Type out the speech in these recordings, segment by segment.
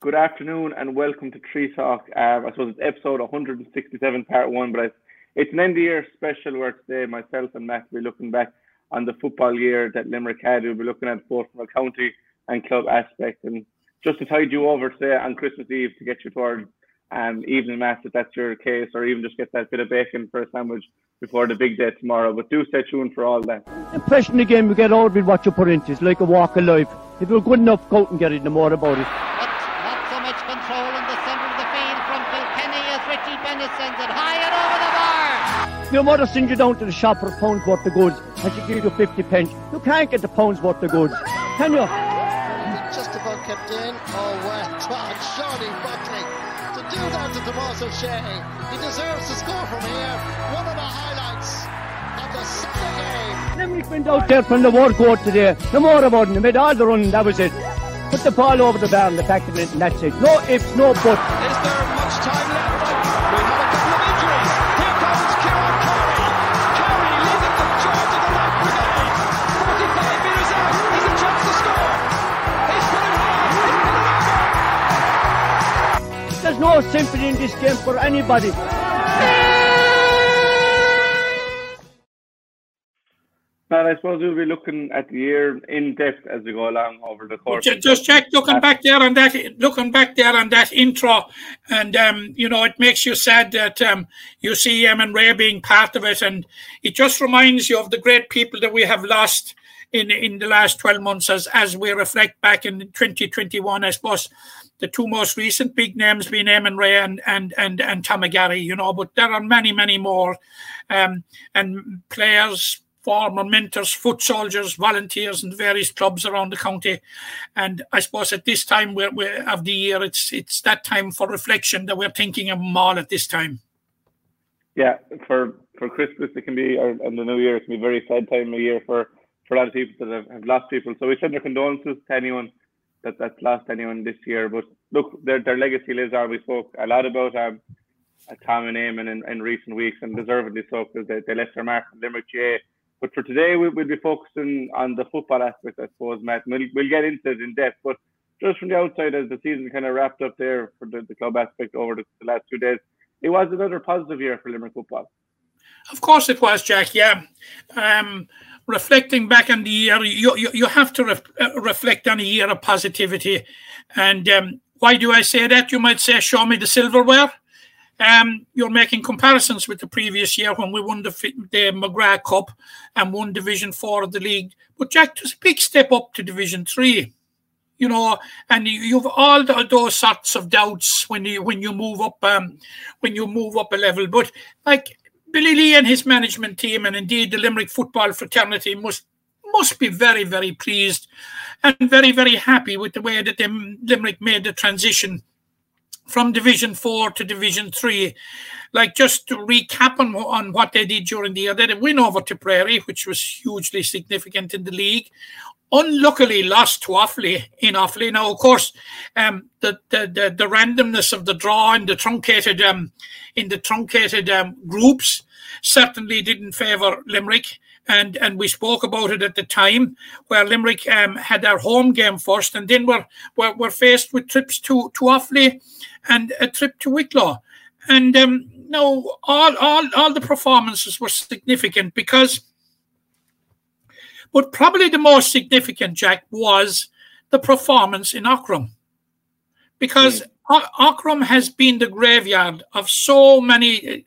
Good afternoon and welcome to Tree Talk. Um, I suppose it's episode 167, part one, but it's an end of year special where today myself and Matt will be looking back on the football year that Limerick had. We'll be looking at both from a county and club aspect. And just to tide you over today on Christmas Eve to get you towards um, evening mass if that's your case, or even just get that bit of bacon for a sandwich before the big day tomorrow. But do stay tuned for all that. Impression again, we get out with what you put into It's like a walk of life. If you're good enough, go out and get it, no more about it. Your mother sends you down to the shop for a pound's worth of goods and she gives you 50 pence. You can't get the pound's worth of goods, can you? Just about kept in. Oh, well Seanie Buckley. To do that to Tomas O'Shea, he deserves to score from here. One of the highlights of the Sunday game. Limerick went out there from the war court today. No more about it. They made all the running, that was it. Put the ball over the bar and the back of it, and that's it. No ifs, no buts. There's no sympathy in this game for anybody. But I suppose we'll be looking at the year in depth as we go along over the course. Just, just check looking back there on that, looking back there on that intro, and um, you know it makes you sad that um, you see Eamon Rea being part of it, and it just reminds you of the great people that we have lost in in the last twelve months as as we reflect back in 2021. I suppose the two most recent big names being Eamon Rea and and and and Tom McGarry, you know, but there are many many more, um, and players former mentors, foot soldiers, volunteers in various clubs around the county. And I suppose at this time we're, we're, of the year, it's it's that time for reflection that we're thinking of them all at this time. Yeah, for for Christmas it can be, or and the New Year it can be a very sad time of year for for a lot of people that have, have lost people. So we send our condolences to anyone that that's lost anyone this year. But look, their their legacy lives on. We spoke a lot about um, Tom and Eamon in, in recent weeks, and deservedly so because they, they left their mark on Limerick GAA but for today, we'll, we'll be focusing on the football aspect, I suppose, Matt. We'll, we'll get into it in depth. But just from the outside, as the season kind of wrapped up there for the, the club aspect over the, the last two days, it was another positive year for Limerick football. Of course, it was, Jack. Yeah. Um, reflecting back on the year, you, you, you have to uh, reflect on a year of positivity. And um, why do I say that? You might say, show me the silverware. Um, you're making comparisons with the previous year when we won the, the McGrath Cup and won Division Four of the league. But Jack, just a big step up to Division Three, you know, and you've all those sorts of doubts when you when you move up um, when you move up a level. But like Billy Lee and his management team, and indeed the Limerick football fraternity must must be very very pleased and very very happy with the way that Limerick made the transition from Division Four to Division Three. Like just to recap on, on what they did during the year, they win over Tipperary, which was hugely significant in the league. Unluckily, lost to Offaly in Offaly. Now, of course, um, the, the, the the randomness of the draw and the truncated um, in the truncated um, groups certainly didn't favour Limerick and and we spoke about it at the time, where Limerick um, had their home game first, and then we're, we're, we're faced with trips to to Offaly and a trip to Wicklow, and um, no, all all all the performances were significant because, but probably the most significant, Jack, was the performance in Aughrim, because. Mm. Has been the graveyard of so many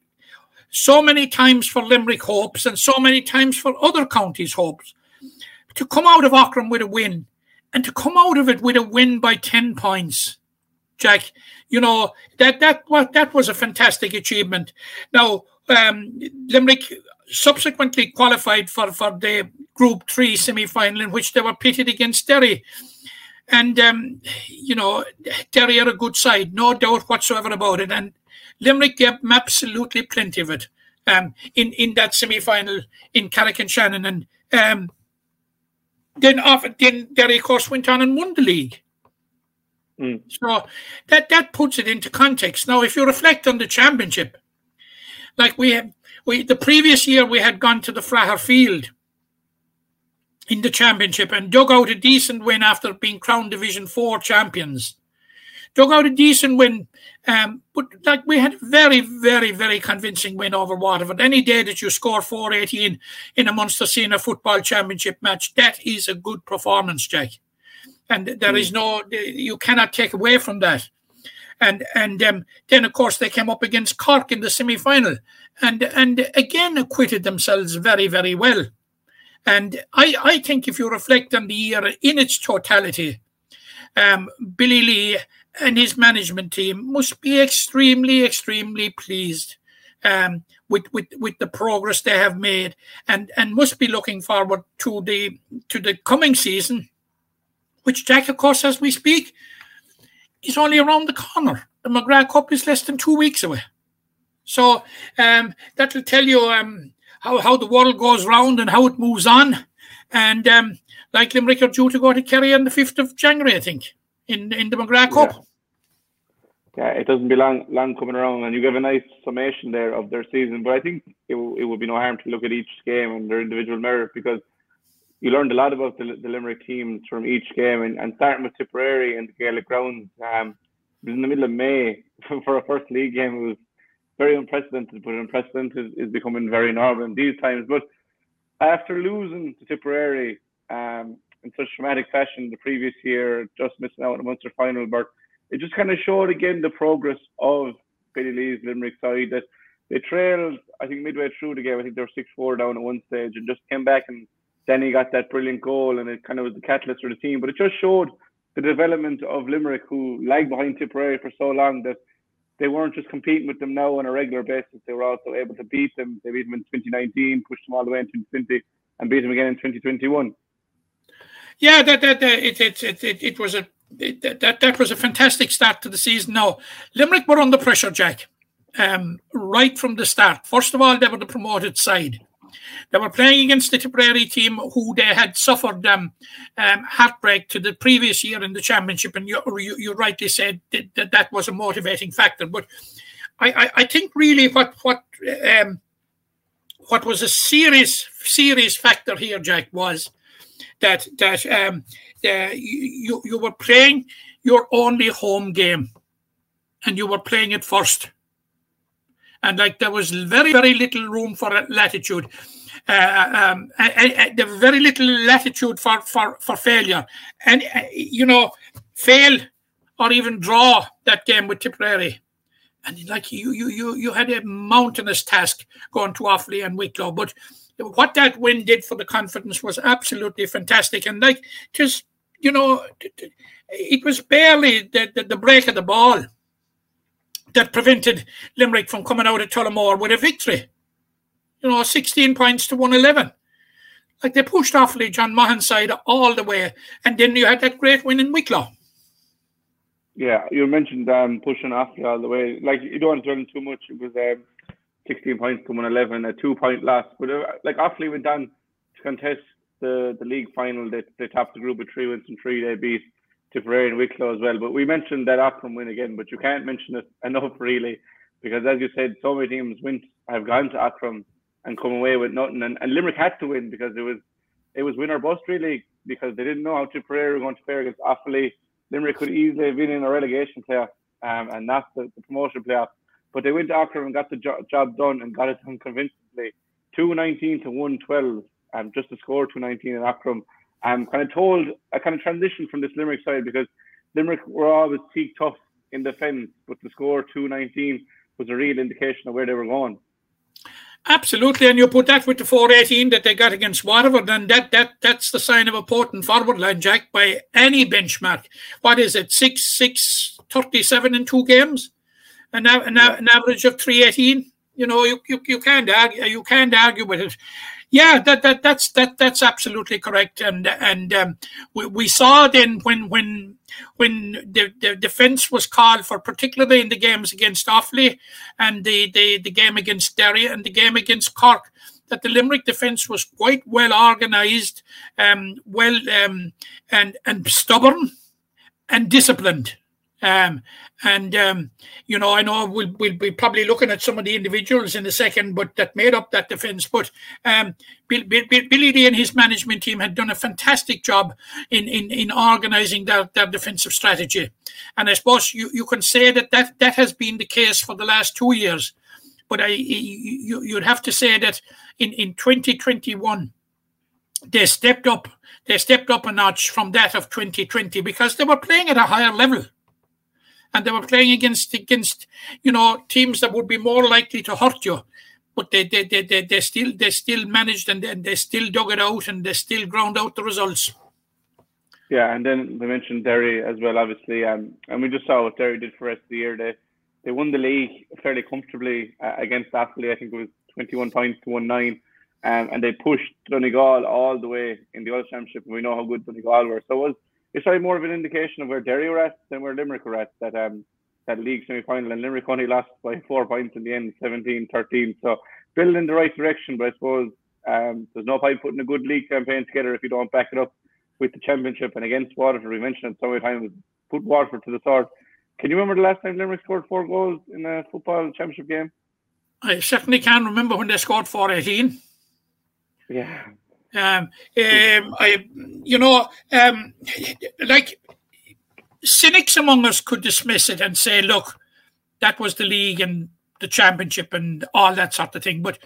so many times for Limerick hopes and so many times for other counties' hopes. To come out of Aughrim with a win and to come out of it with a win by 10 points, Jack, you know, that that was, that was a fantastic achievement. Now, um, Limerick subsequently qualified for, for the Group 3 semi final in which they were pitted against Derry. And, um, you know, Derry are a good side, no doubt whatsoever about it. And Limerick gave absolutely plenty of it um, in, in that semi final in Carrick-on-Shannon. And um, then, off, then Derry, of course, went on and won the league. Mm. So that, that puts it into context. Now, if you reflect on the championship, like we have, we the previous year we had gone to the Fraher Field in the championship and dug out a decent win after being crowned Division Four champions. dug out a decent win. Um, but like we had a very, very, very convincing win over Waterford. Any day that you score 418 in a Munster Senior Football Championship match, that is a good performance, Jack. And there is no, you cannot take away from that. And and um, then of course they came up against Cork in the semi final, and and again acquitted themselves very very well. And I, I think if you reflect on the year in its totality, um, Billy Lee and his management team must be extremely, extremely pleased um, with, with, with the progress they have made and, and must be looking forward to the to the coming season, which Jack, of course, as we speak, is only around the corner. The McGrath Cup is less than two weeks away. So um, that will tell you um, how, how the world goes round and how it moves on. And um, like Limerick are due to go to Kerry on the 5th of January, I think, in, in the McGrath Cup. Yeah. Yeah, it doesn't be long, long coming around, and you give a nice summation there of their season. But I think it, it would be no harm to look at each game and their individual merit because you learned a lot about the, the Limerick teams from each game. And, and starting with Tipperary and the Gaelic grounds, um, it was in the middle of May for a first league game. It was very unprecedented, but unprecedented is, becoming very normal in these times. But after losing to Tipperary um, in such dramatic fashion the previous year, just missing out on a Munster final, but it just kind of showed again the progress of Billy Lee's Limerick side that they trailed, I think, midway through the game. I think they were 6 4 down at one stage and just came back and then he got that brilliant goal and it kind of was the catalyst for the team. But it just showed the development of Limerick, who lagged behind Tipperary for so long that they weren't just competing with them now on a regular basis. They were also able to beat them. They beat them in 2019, pushed them all the way in 2020, and beat them again in 2021. Yeah, that that, that it, it, it, it, it was a it, that that was a fantastic start to the season. Now, Limerick were under pressure, Jack, um, right from the start. First of all, they were the promoted side. They were playing against the Tipperary team who they had suffered um, um, heartbreak to the previous year in the championship, and you, you, you rightly said that, that, was a motivating factor. But I, I, I think really what what um, what was a serious serious factor here, Jack, was that that um, you you were playing your only home game, and you were playing it first and like there was very very little room for latitude uh, um, the very little latitude for for for failure. And uh, you know fail or even draw that game with Tipperary. And like you you you you had a mountainous task going to Offaly and Wicklow. But what that win did for the confidence was absolutely fantastic. And like just you know it was barely the, the, the break of the ball that prevented Limerick from coming out of Tullamore with a victory. You know, 16 points to 111. Like they pushed Offaly John Maughan's side all the way. And then you had that great win in Wicklow. Yeah, you mentioned um, pushing Offaly all the way. Like, you don't want to turn too much. It was um, 16 points to 111, a two point loss. But uh, like, Offaly went down to contest the, the league final. They, they topped the group with three wins and three. They beat Tipperary and Wicklow as well. But we mentioned that Aughrim win again, but you can't mention it enough really, because as you said, so many teams went have gone to Aughrim and come away with nothing, and, and Limerick had to win because it was it was win or bust really because they didn't know how Tipperary were going to fare against Offaly. Limerick could easily have been in a relegation playoff um, and not the, the promotion playoff. But they went to Aughrim and got the jo- job done and got it done convincingly. 219 to 112, um, just to score 219 in Aughrim I'm kind of told I kind of transition from this Limerick side because Limerick were always peak tough in defence, but the score 219 was a real indication of where they were going. Absolutely, and you put that with the 418 that they got against Waterford, and that that that's the sign of a potent forward line, Jack, by any benchmark. What is it? Six six thirty seven in two games, an, an, an average of 318. You know, you, you, you can't argue you can't argue with it. Yeah, that, that that's that that's absolutely correct, and and um, we, we saw then when when when the, the defence was called for, particularly in the games against Offaly and the, the the game against Derry and the game against Cork, that the Limerick defence was quite well organised, um, well um, and and stubborn and disciplined. Um, and um, you know, I know we'll we'll be probably looking at some of the individuals in a second, but that made up that defence. But um, Bill, Bill, Billy Lee and his management team had done a fantastic job in in, in organising their, their defensive strategy. And I suppose you, you can say that, that that has been the case for the last two years. But I you, you'd have to say that in, in 2021 they stepped up they stepped up a notch from that of 2020 because they were playing at a higher level and they were playing against against you know teams that would be more likely to hurt you. But they they they, they, they still they still managed and they, they still dug it out and they still ground out the results. Yeah and then we mentioned Derry as well obviously. Um, and we just saw what Derry did for of the year. They they won the league fairly comfortably uh, against Offaly I think it was 21 points to 1 9 um, and they pushed Donegal all the way in the Ulster Championship. And we know how good Donegal were. So it was it's probably more of an indication of where Derry were at than where Limerick were at. That um that league semi final and Limerick only lost by four points in the end, 17-13. So building in the right direction, but I suppose um, there's no point putting a good league campaign together if you don't back it up with the championship and against Waterford. We mentioned it so many times. Put Waterford to the sword. Can you remember the last time Limerick scored four goals in a football championship game? I certainly can remember when they scored 418. Yeah, um, um, I, you know, um, like cynics among us could dismiss it and say, look, that was the league and the championship and all that sort of thing. But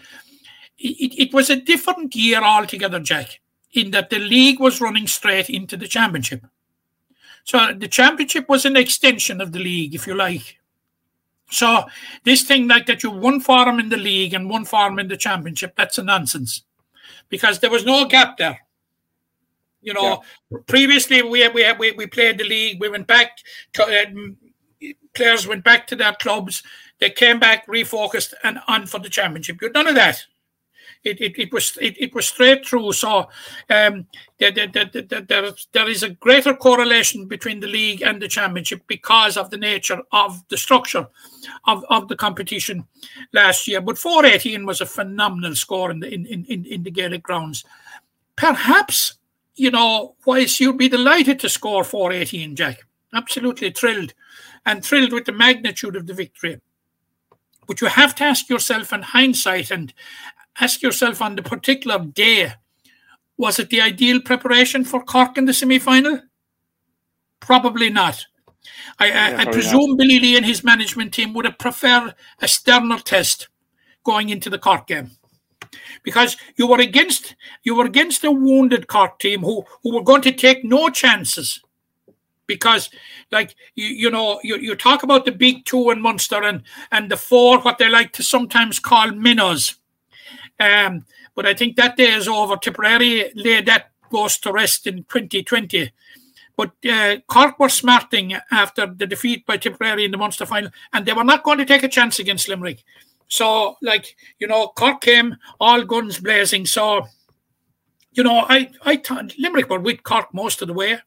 it, it was a different year altogether, Jack, in that the league was running straight into the championship. So the championship was an extension of the league, if you like. So this thing like that you one farm in the league and one farm in the championship, that's a nonsense because there was no gap there. You know, yeah. previously we we we we played the league. We went back. To, uh, players went back to their clubs. They came back, refocused, and on for the championship. You've none of that. It, it, it was it, it was straight through. So um, there, there, there, there, is a greater correlation between the league and the championship because of the nature of the structure of, of the competition last year. But 418 was a phenomenal score in the in, in, in the Gaelic grounds. Perhaps, you know, whilst you'd be delighted to score 418, Jack. Absolutely thrilled and thrilled with the magnitude of the victory. But you have to ask yourself in hindsight and ask yourself on the particular day was it the ideal preparation for Cork in the semi final? Probably not. I, yeah, I, I presume not. Billy Lee and his management team would have preferred a sterner test going into the Cork game. Because you were against you were against a wounded Cork team who, who were going to take no chances. Because like you, you know, you, you talk about the big two in Munster and, and the four, what they like to sometimes call minnows um, but I think that day is over. Tipperary laid that ghost to rest in 2020. But uh, Cork were smarting after the defeat by Tipperary in the Munster final, and they were not going to take a chance against Limerick. So, like, you know, Cork came all guns blazing. So, you know, I, I thought Limerick were with Cork most of the way.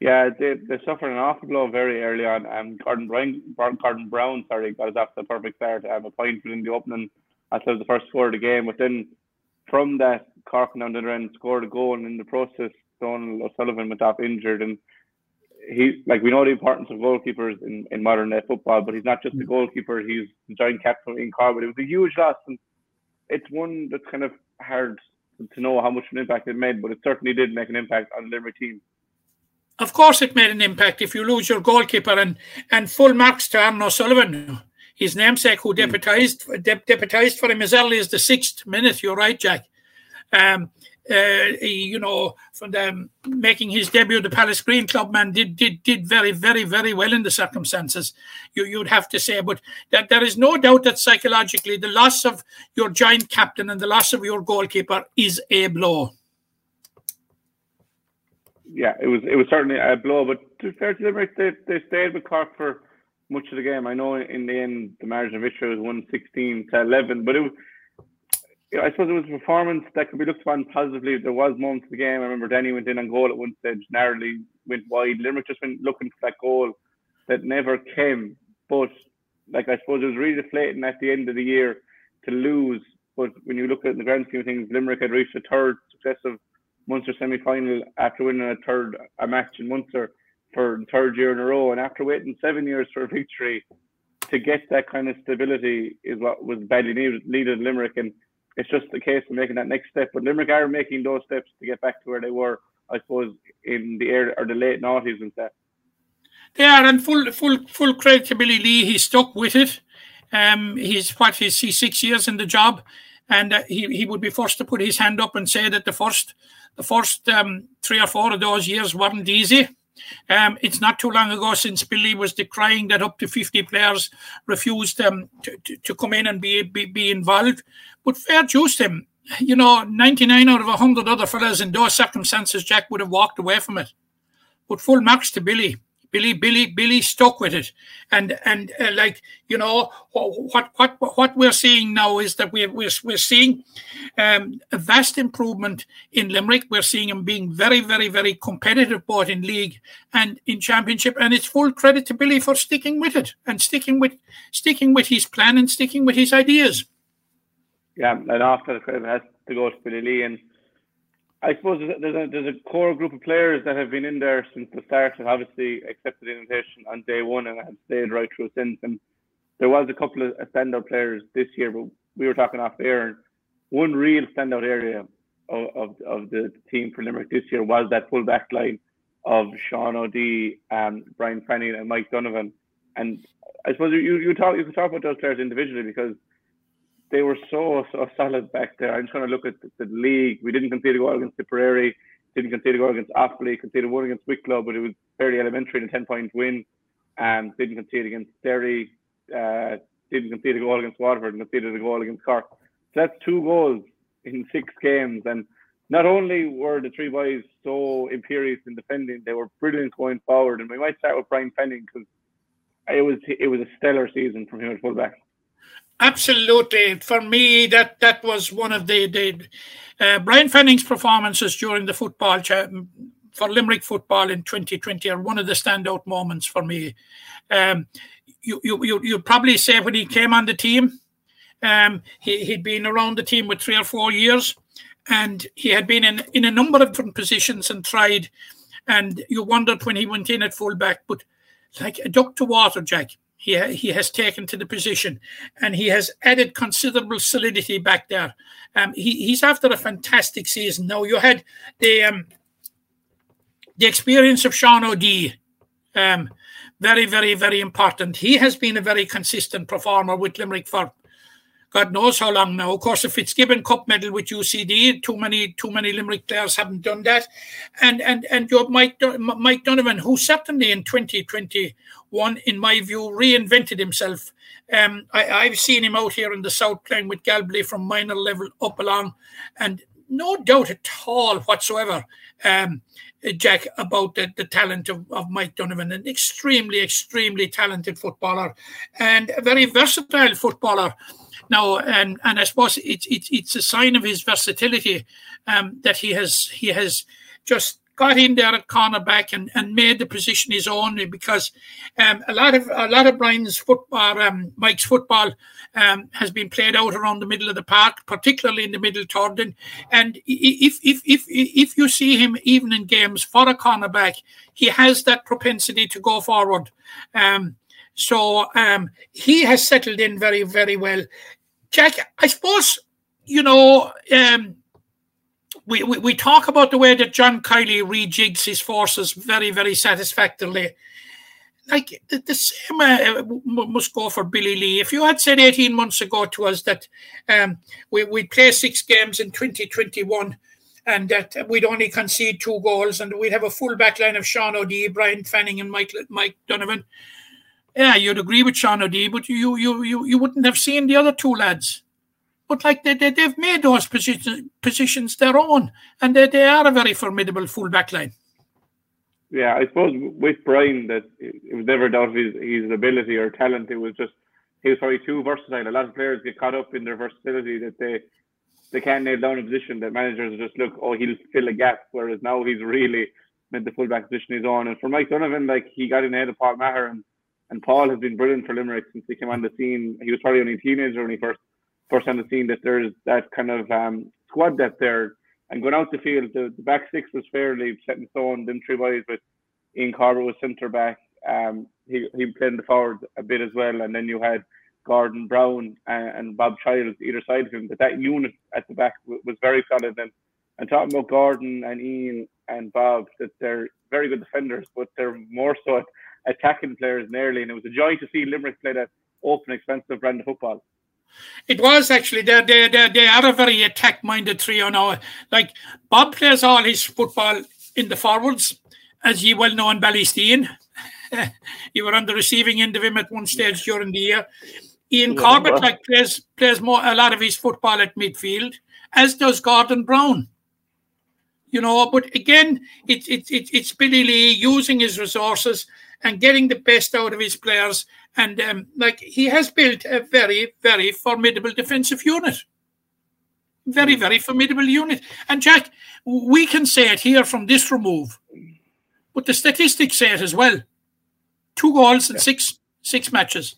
Yeah, they, they suffered an awful blow very early on. Um, Gordon Brown, Gordon Brown, sorry, got us off the perfect start. Um, a point within the opening after the first score of the game. But then from that, Cork and the other end scored a goal, and in the process, Donal O'Sullivan went off injured. And he, like, we know the importance of goalkeepers in, in modern day football, but he's not just a mm. goalkeeper, he's the joint captain in Cork. But it was a huge loss, and it's one that's kind of hard to know how much of an impact it made, but it certainly did make an impact on the Limerick team. Of course, it made an impact if you lose your goalkeeper, and, and full marks to Aaron O'Sullivan his namesake, who deputized de- deputized for him as early as the sixth minute. You're right, Jack. Um, uh, he, you know, from the, making his debut, the Pallasgreen Club man did did did very very very well in the circumstances. You you'd have to say, but that there is no doubt that psychologically the loss of your giant captain and the loss of your goalkeeper is a blow. Yeah, it was it was certainly a blow, but to fair to Limerick, they, they stayed with Cork for much of the game. I know in the end the margin of victory was 116 to 11, but it was, you know, I suppose it was a performance that could be looked upon positively. There was moments of the game. I remember Danny went in on goal at one stage, narrowly went wide. Limerick just went looking for that goal that never came. But like I suppose it was really deflating at the end of the year to lose. But when you look at the grand scheme of things, Limerick had reached a third successive Munster semi-final after winning a third a match in Munster for the third year in a row, and after waiting seven years for a victory, to get that kind of stability is what was badly needed, needed in Limerick, and it's just a case of making that next step. But Limerick are making those steps to get back to where they were, I suppose, in the air or the late noughties and stuff. They are, and full full full credit to Billy Lee. He stuck with it. Um, he's what he's, he's six years in the job, and uh, he he would be forced to put his hand up and say that the first the first um, three or four of those years weren't easy. Um, it's not too long ago since Billy was decrying that up to 50 players refused um, to, to, to, come in and be, be, be involved. But fair juice to him. You know, 99 out of 100 other fellas in those circumstances, Jack would have walked away from it. But full marks to Billy. Billy, Billy, Billy stuck with it, and and uh, like you know what what what we're seeing now is that we're we're, we're seeing um, a vast improvement in Limerick. We're seeing him being very very very competitive both in league and in championship, and it's full credit to Billy for sticking with it and sticking with sticking with his plan and sticking with his ideas. Yeah, and after the credit has to go to Billy Lee and I suppose there's a, there's a core group of players that have been in there since the start and obviously accepted the invitation on day one and have stayed right through since. And there was a couple of standout players this year, but we were talking off air. And one real standout area of, of, of the team for Limerick this year was that full back line of Sean O'Dea, um, Brian Fanning, and Mike Donovan. And I suppose you, you talk you can talk about those players individually because they were so so solid back there. I'm just going to look at the, the, league. We didn't concede a goal against Tipperary, didn't concede a goal against Offaly, conceded one against Wicklow, but it was fairly elementary in a 10 point win. And didn't concede against Derry, uh, didn't concede a goal against Waterford, and conceded a goal against Cork. So that's two goals in six games. And not only were the three boys so imperious in defending, they were brilliant going forward. And we might start with Brian Fanning because it was it was a stellar season from him at fullback. Absolutely, for me, that that was one of the the uh, Brian Fanning's performances during the football cha- for Limerick football in 2020 are one of the standout moments for me. Um, you you you probably say when he came on the team, um, he he'd been around the team with three or four years, and he had been in in a number of different positions and tried, and you wondered when he went in at fullback, but like a duck to water, Jack he, he has taken to the position and he has added considerable solidity back there. Um, he, he's after a fantastic season. Now, you had the um, the experience of Sean O'Dea, um, very, very, very important. He has been a very consistent performer with Limerick for God knows how long now. Of course, the Fitzgibbon Cup medal with UCD, too many too many Limerick players haven't done that, and and and you have Mike Mike Donovan, who certainly in 2021, in my view, reinvented himself. Um, I, have seen him out here in the south playing with Galway from minor level up along, and no doubt at all whatsoever. Um, Jack, about the, the talent of, of Mike Donovan, an extremely, extremely talented footballer and a very versatile footballer. Now, and and I suppose it's it's it's a sign of his versatility um, that he has he has just got in there at cornerback and, and made the position his own because um, a lot of a lot of Brian's football, um, Mike's football, um, has been played out around the middle of the park, particularly in the middle third. And, and if if if if you see him even in games for a cornerback, he has that propensity to go forward. Um, so um, he has settled in very very well. Jack, I suppose, you know, um, we, we, we talk about the way that John Kiely rejigs his forces very, very satisfactorily. Like the, the same uh, must go for Billy Lee. If you had said 18 months ago to us that um, we, we'd play six games in 2021 and that we'd only concede two goals and we'd have a full back line of Sean O'Dea, Brian Fanning, and Mike, Mike Donovan, yeah, you'd agree with Sean O'Dea, but you you you you wouldn't have seen the other two lads. But like they, they they've made those positions positions their own, and they, they are a very formidable full back line. Yeah, I suppose with Brian that it was never doubt his his ability or talent. It was just he was probably too versatile. A lot of players get caught up in their versatility that they they can't nail down a position that managers just look, oh, he'll fill a gap. Whereas now he's really made the fullback position his own. And for Mike Donovan, like he got in ahead of Paul Maher and and Paul has been brilliant for Limerick since he came on the scene. He was probably only a teenager when he first first on the scene. That there's that kind of um, squad depth there. And going out the field, the, the back six was fairly set in stone. Them three boys with Ian Corbett was centre back. Um, he he played in the forward a bit as well, and then you had Gordon Brown and, and Bob Childs either side of him. But that unit at the back w- was very solid. And and talking about Gordon and Ian and Bob, that they're very good defenders, but they're more so attacking players nearly. And it was a joy to see Limerick play that open, expensive brand of football. It was actually they they they, they are a very attack minded trio now. Like Bob plays all his football in the forwards, as you well know in Ballysteen. you were on the receiving end of him at one stage during the year. Ian yeah, Corbett well. like plays plays more a lot of his football at midfield, as does Gordon Brown. You know, but again, it's it, it, it's Billy Lee using his resources and getting the best out of his players. And um, like he has built a very, very formidable defensive unit. Very, hmm. very formidable unit. And Jack, we can say it here from this remove, but the statistics say it as well. Two goals in yeah. six six matches.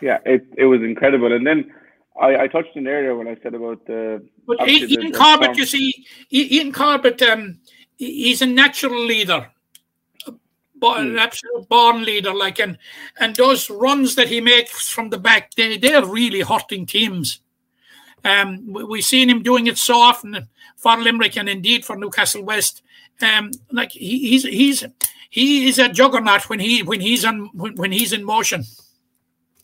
Yeah, it it was incredible. And then I, I touched on earlier when I said about the. But Ian the, Corbett, you see, Ian Corbett, um, he's a natural leader an hmm. absolute born leader. Like and and those runs that he makes from the back, they they're really hurting teams. Um, we, we've seen him doing it so often for Limerick and indeed for Newcastle West. Um, like he, he's he's he is a juggernaut when he when he's on when, when he's in motion.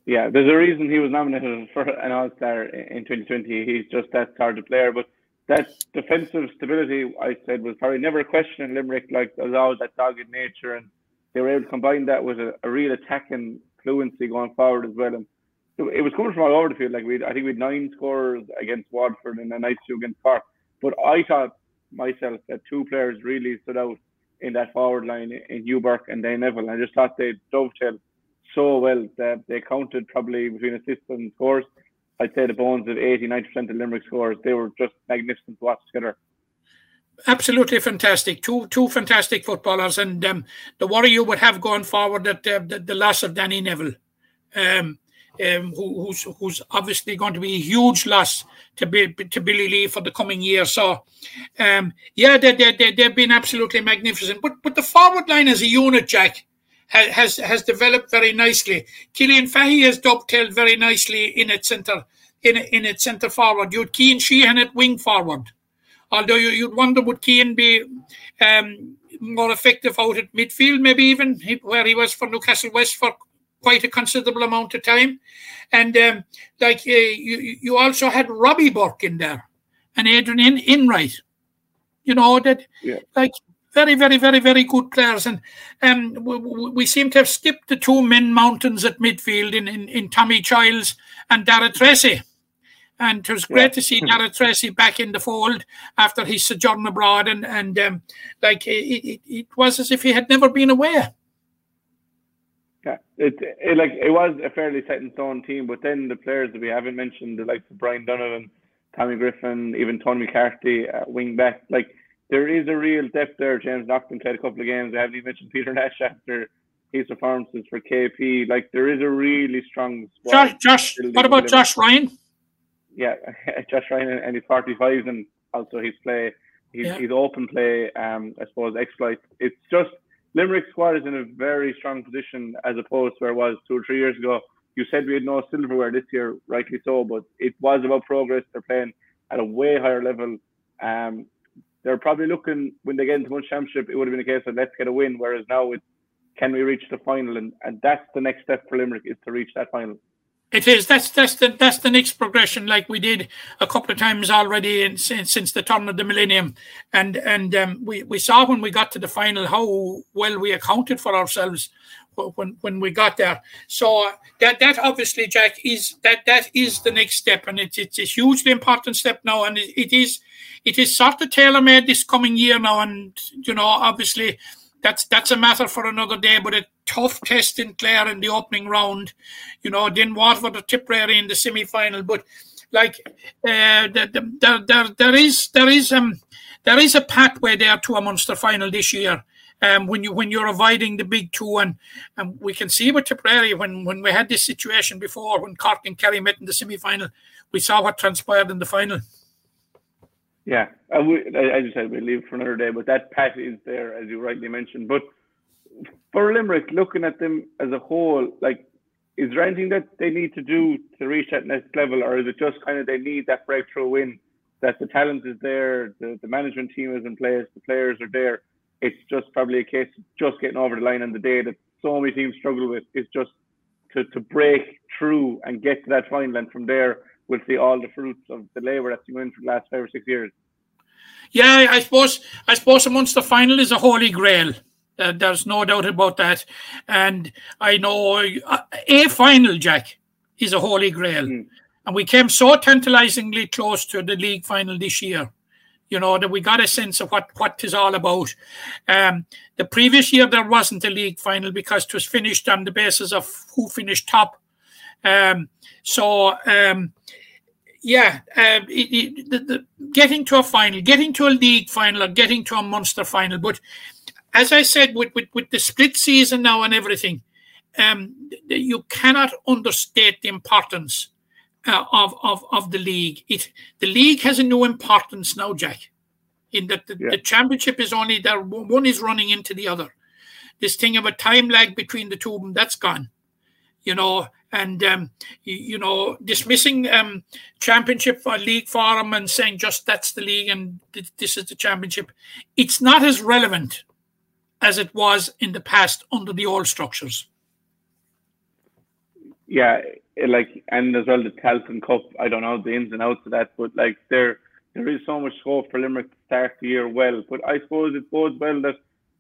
Yeah, there's a reason he was nominated for an All Star in 2020. He's just that sort of player, but that defensive stability, I said, was probably never a question in Limerick. Like there's always that dogged nature and they were able to combine that with a, a real attacking fluency going forward as well. And it was coming from all over the field. Like we, I think we had nine scorers against Waterford and a nice two against Cork. But I thought myself that two players really stood out in that forward line in Burke and Danny Neville. I just thought they dovetailed so well that they counted probably between assists and scores. I'd say the bones of 80, 90% of Limerick scores, they were just magnificent to watch together absolutely fantastic. Two two fantastic footballers, and um, the worry you would have going forward that uh, the, the, loss of Danny Neville, um, um, who, who's who's obviously going to be a huge loss to be, to Billy Lee for the coming year. So, um, yeah, they, they, they, they've been absolutely magnificent. But but the forward line as a unit, Jack, has has developed very nicely. Killian Fahy has dovetailed very nicely in its centre in in its centre forward. You'd Cian Sheehan at wing forward. Although you, would wonder would Cian be um, more effective out at midfield, maybe even where he was for Newcastle West for quite a considerable amount of time. And um, like uh, you, you also had Robbie Burke in there and Adrian Enright. You know that yeah. like very, very, very, very good players. And um, we, we, seem to have skipped the two men mountains at midfield in, in, in Tommy Childs and Dara Tracy. And it was great yeah. to see Gareth Tracy back in the fold after his sojourn abroad, and and um, like it, it, it, was as if he had never been away. Yeah, it, it like it was a fairly set in stone team, but then the players that we haven't mentioned, the likes of Brian Donovan, Tommy Griffin, even Tony McCarthy, uh, wing back, like there is a real depth there. James Naughton played a couple of games. I haven't even mentioned Peter Nash after his performances for KP. Like there is a really strong. Josh, Josh what about Josh Ryan? Yeah, Josh Ryan and his 45s and also his play, his, yeah. his open play, um, I suppose, exploits. It's just Limerick squad is in a very strong position as opposed to where it was two or three years ago. You said we had no silverware this year, rightly so, but it was about progress. They're playing at a way higher level. Um, they're probably looking when they get into one championship, it would have been a case of let's get a win, whereas now it's can we reach the final, and, and that's the next step for Limerick is to reach that final. It is. That's that's the that's the next progression, like we did a couple of times already in, since, since the turn of the millennium, and and um, we we saw when we got to the final how well we accounted for ourselves when when we got there. So that that obviously, Jack, is that that is the next step, and it's it's a hugely important step now, and it, it is it is sort of tailor made this coming year now, and you know obviously that's that's a matter for another day. But a tough test in Clare in the opening round, you know. Then Waterford or Tipperary in the semi final. But like uh, there, there, there is there is um there is a pathway there to a Munster final this year. Um, when you when you're avoiding the big two, and, and we can see with Tipperary when when we had this situation before when Cork and Kerry met in the semi final, we saw what transpired in the final. Yeah, I, as you said, we leave for another day, but that path is there, as you rightly mentioned. But for Limerick, looking at them as a whole, like, is there anything that they need to do to reach that next level, or is it just kind of they need that breakthrough win? That the talent is there, the, the management team is in place, the players are there. It's just probably a case of just getting over the line on the day that so many teams struggle with. Is just to, to break through and get to that final, and from there we'll see all the fruits of the labour that's been going for the last five or six years. Yeah, I suppose I suppose the final is a holy grail. Uh, there's no doubt about that. And I know uh, a final, Jack, is a holy grail. Mm. And we came so tantalizingly close to the league final this year. You know, that we got a sense of what, what is all about. Um, the previous year, there wasn't a league final because it was finished on the basis of who finished top. Um, so, um, yeah, uh, it, it, the, the, getting to a final, getting to a league final, or getting to a Munster final. But as I said, with, with, with the split season now and everything, um, you cannot understate the importance uh, of, of, of the league. It the league has a new importance now, Jack. In that the, yeah. the championship is only there, one is running into the other. This thing of a time lag between the two of them, that's gone. You know, and um, you, you, know dismissing um, championship for league forum and saying just that's the league and th- this is the championship it's not as relevant as it was in the past under the old structures. Yeah like and as well the Tailteann Cup I don't know the ins and outs of that but like there there is so much scope for Limerick to start the year well but I suppose it bodes well that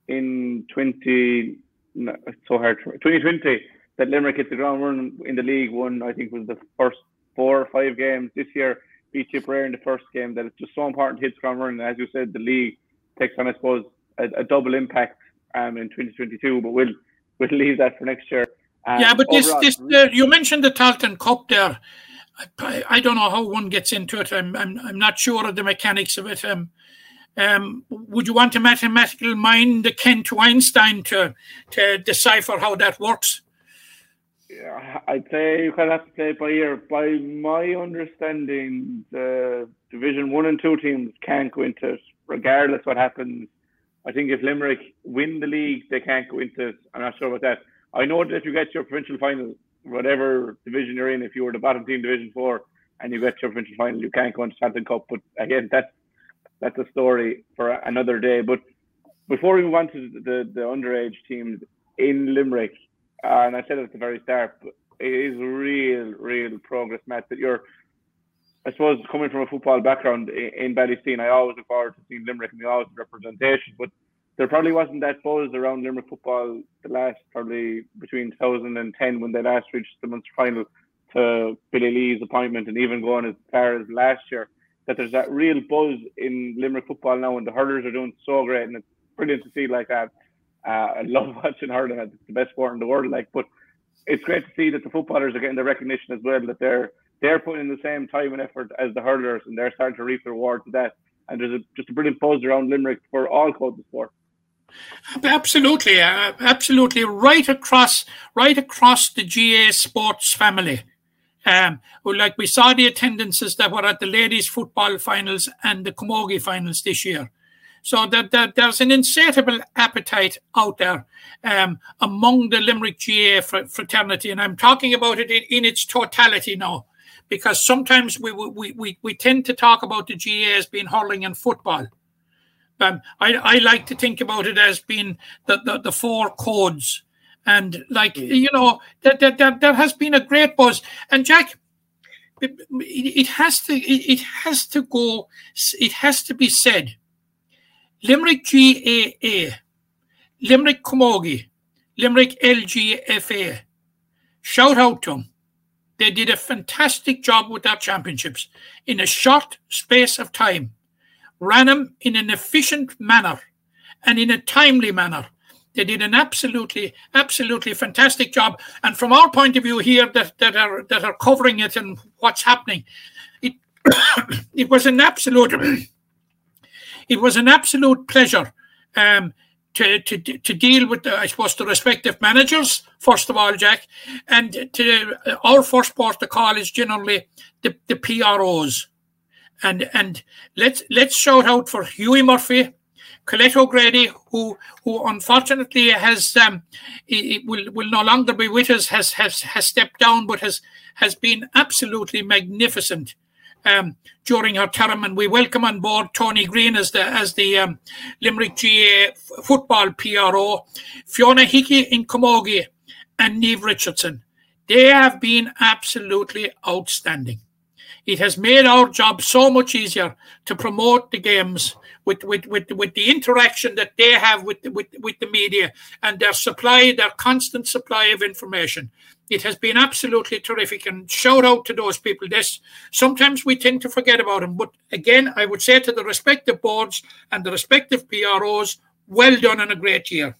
in 20 it's so hard 2020 that Limerick hit the ground running in the league. One, I think, was the first four or five games this year. Beat Tipperary in the first game. That it's just so important to hit the ground running. As you said, the league takes on, I suppose, a, a double impact um, in 2022. But we'll we'll leave that for next year. Um, yeah, but this this uh, you mentioned the Tailteann Cup there. I, I, don't know how one gets into it. I'm, I'm I'm not sure of the mechanics of it. Um, um, would you want a mathematical mind akin to Einstein to to decipher how that works? I'd say you kind of have to play it by ear. By my understanding, the Division One and Two teams can't go into it, regardless what happens. I think if Limerick win the league, they can't go into it. I'm not sure about that. I know that if you get your provincial final, whatever division you're in, if you were the bottom team, Division Four, and you get your provincial final, you can't go into Tailteann Cup. But again, that's that's a story for another day. But before we move on to the the underage teams in Limerick, uh, and I said it at the very start, it is real, real progress, Matt. That you're, I suppose, coming from a football background in, in I always look forward to seeing Limerick and the always representation. But there probably wasn't that buzz around Limerick football the last probably between 2010 when they last reached the Munster final to Billy Lee's appointment, and even going as far as last year. That there's that real buzz in Limerick football now, and the hurlers are doing so great, and it's brilliant to see like that. Uh, I love watching hurling. It's the best sport in the world. Like, but it's great to see that the footballers are getting the recognition as well. That they're they're putting in the same time and effort as the hurlers, and they're starting to reap the rewards of that. And there's a, just a brilliant buzz around Limerick for all codes of sport. Absolutely, uh, absolutely, right across, right across the GAA sports family. Um, like we saw the attendances that were at the ladies' football finals and the Camogie finals this year. So that, that there's an insatiable appetite out there um, among the Limerick GAA fraternity, and I'm talking about it in, in its totality now, because sometimes we, we, we, we tend to talk about the GAA as being hurling and football. Um, I, I like to think about it as being the, the, the four codes. And like, mm. you know, that, that, that, there has been a great buzz. And Jack, it, it has to it, it has to go it has to be said Limerick GAA, Limerick Camogie, Limerick LGFA. Shout out to them. They did a fantastic job with their championships in a short space of time, ran them in an efficient manner and in a timely manner. They did an absolutely, absolutely fantastic job. And from our point of view here, that, that are that are covering it and what's happening, it it was an absolute it was an absolute pleasure um, to, to, to deal with, the, I suppose, the respective managers, first of all, Jack, and to uh, our first port of the call is generally the, the PROs. And and let's let's shout out for Hughie Murphy, Colette O'Grady, who who unfortunately has um, he, will will no longer be with us, has has has stepped down, but has has been absolutely magnificent um, during her term, and we welcome on board Tony Green as the as the um, Limerick GAA football PRO, Fiona Hickey in Camogie, and Neve Richardson. They have been absolutely outstanding. It has made our job so much easier to promote the games with, with, with, with the interaction that they have with with, with the media and their supply, their constant supply of information. It has been absolutely terrific and shout out to those people. This sometimes we tend to forget about them, but again, I would say to the respective boards and the respective PROs, well done and a great year.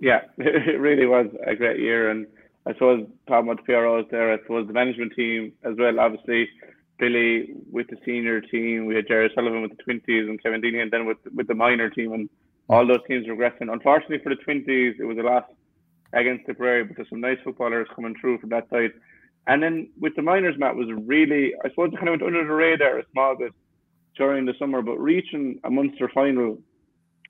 Yeah, it really was a great year, and I suppose talking about the PROs there, I suppose the management team as well. Obviously, Billy with the senior team, we had Jerry Sullivan with the twenties and Kevin Deeney, and then with with the minor team, and all those teams regressing. Unfortunately for the twenties, it was a loss against Tipperary, there's some nice footballers coming through from that side. And then with the minors, Matt was really, I suppose, kind of went under the radar a small bit during the summer, but reaching a Munster final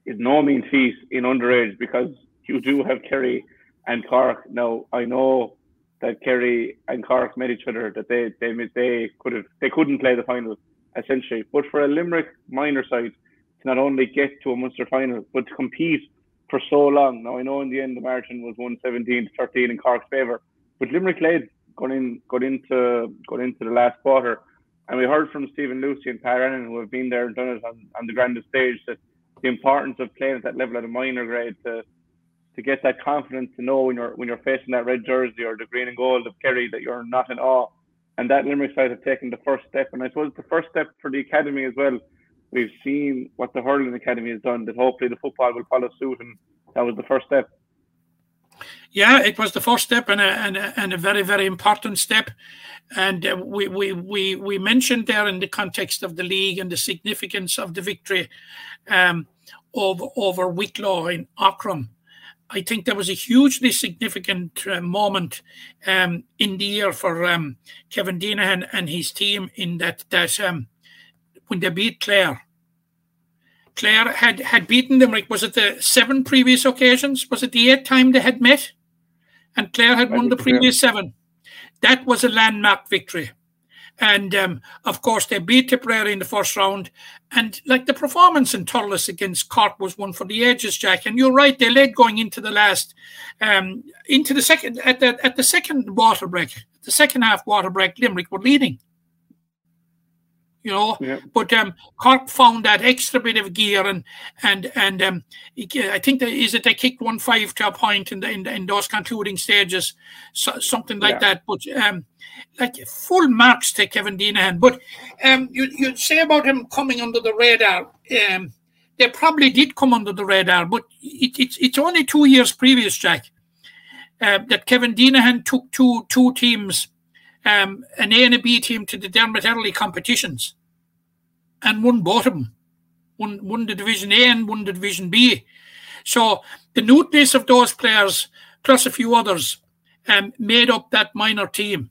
is no mean feat in underage because you do have Kerry and Cork. Now I know that Kerry and Cork met each other, that they they they could have they couldn't play the final essentially. But for a Limerick minor side to not only get to a Munster final, but to compete for so long. Now I know in the end the margin was 117 to 13 in Cork's favour, but Limerick led going in got into got into the last quarter. And we heard from Stephen Lucey and Pat Annan, who have been there and done it on, on the grandest stage, that the importance of playing at that level at a minor grade to to get that confidence to know when you're when you're facing that red jersey or the green and gold of Kerry that you're not in awe. And that Limerick side have taken the first step. And I suppose the first step for the academy as well. We've seen what the hurling academy has done. That hopefully the football will follow suit, and that was the first step. Yeah, it was the first step and a, and a, and a very, very important step. And uh, we, we, we, we mentioned there in the context of the league and the significance of the victory um, over, over Wicklow in Aughrim I think there was a hugely significant uh, moment um, in the year for um, Kevin Deenahan and his team in that that um, when they beat Clare. Clare had had beaten them. like, Was it the seven previous occasions? Was it the eighth time they had met? And Clare had won the previous seven. That was a landmark victory. And um, of course, they beat Tipperary in the first round. And like the performance in Thurles against Cork was one for the ages, Jack. And you're right; they led going into the last, um, into the second at the at the second water break, the second half water break. Limerick were leading you know. Yeah. But um, Cork found that extra bit of gear, and and and um, I think that is it they kicked one five to a point in the, in, the, in those concluding stages, so, something like yeah. that. But um, like full marks to Kevin Deenahan. But um, you you say about him coming under the radar. Um, they probably did come under the radar, but it, it's it's only two years previous, Jack, uh, that Kevin Deenahan took two two teams um, an A and a B team to the Dermot Earley competitions and won both of them. Won, won the Division A and won the Division B. So the nucleus of those players, plus a few others, um, made up that minor team.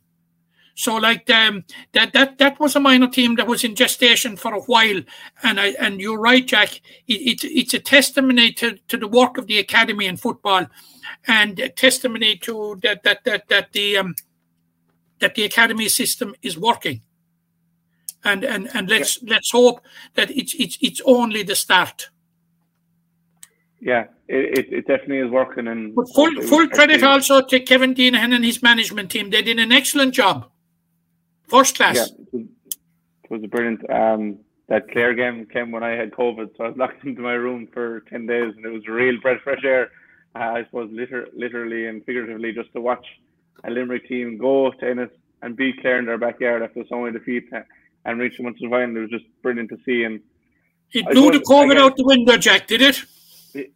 So like um, that that that was a minor team that was in gestation for a while, and I and you're right, Jack. It, it it's a testimony to, to the work of the academy in football, and a testimony to that that that that the um, that the academy system is working. And and and let's yeah. let's hope that it's it's it's only the start. Yeah, it, it, definitely is working. And but full full credit also to Kevin Deenahan and his management team. They did an excellent job, first class. Yeah, it was, it was brilliant. Um, that Clare game came when I had COVID, so I was locked into my room for ten days, and it was real breath fresh air. Uh, I suppose liter- literally and figuratively just to watch a Limerick team go to Ennis and beat Clare in their backyard after so many defeats and reach the Munster final. It was just brilliant to see. And it blew the COVID out the window, Jack, did it?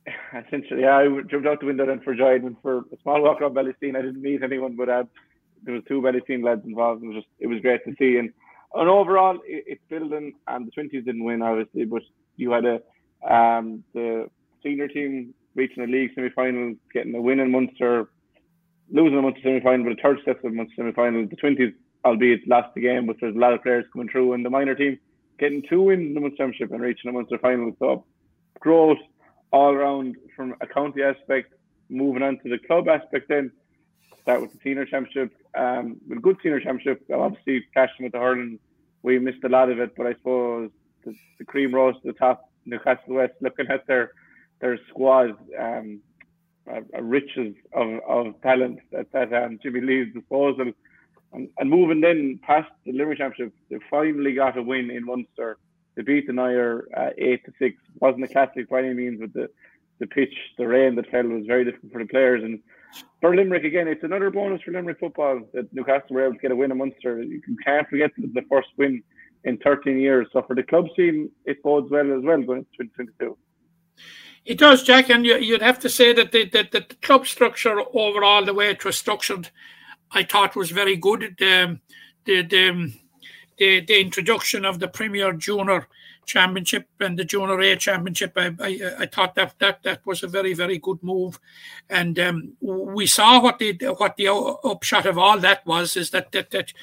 Essentially, yeah, I jumped out the window then for joy and for a small walk around Ballysteen. I didn't meet anyone, but uh, there was two Ballysteen lads involved. It was just it was great to see. And and overall, it, it's building. And the twenties didn't win, obviously, but you had a um, the senior team reaching the league semi final, getting a win in Munster, losing a Munster semi final, but a third step of the Munster semi final. The twenties, albeit last the game, but there's a lot of players coming through, and the minor team getting two wins in the Munster Championship and reaching the Munster final. So growth all around from a county aspect, moving on to the club aspect then. Start with the senior championship. Um, with a good senior championship, obviously clashing with the hurling, we missed a lot of it, but I suppose the, the cream rose to the top. Newcastle West, looking at their their squad, um, riches of, of talent at that um, Jimmy Lee's disposal, and, and moving then past the Limerick Championship, they finally got a win in Munster. They beat the Nire uh, eight to six. wasn't a classic by any means, but the the pitch, the rain that fell was very difficult for the players. And for Limerick again, it's another bonus for Limerick football that Newcastle were able to get a win in Munster. You can't forget the first win in 13 years. So for the club scene, it bodes well as well going into 2022. It does, Jack, and you, would have to say that the, the club structure overall, the way it was structured, I thought was very good. The the the, the, the introduction of the Premier Junior Championship and the Junior A Championship, I, I, I thought that, that that was a very very good move, and um, we saw what the what the upshot of all that was is that that that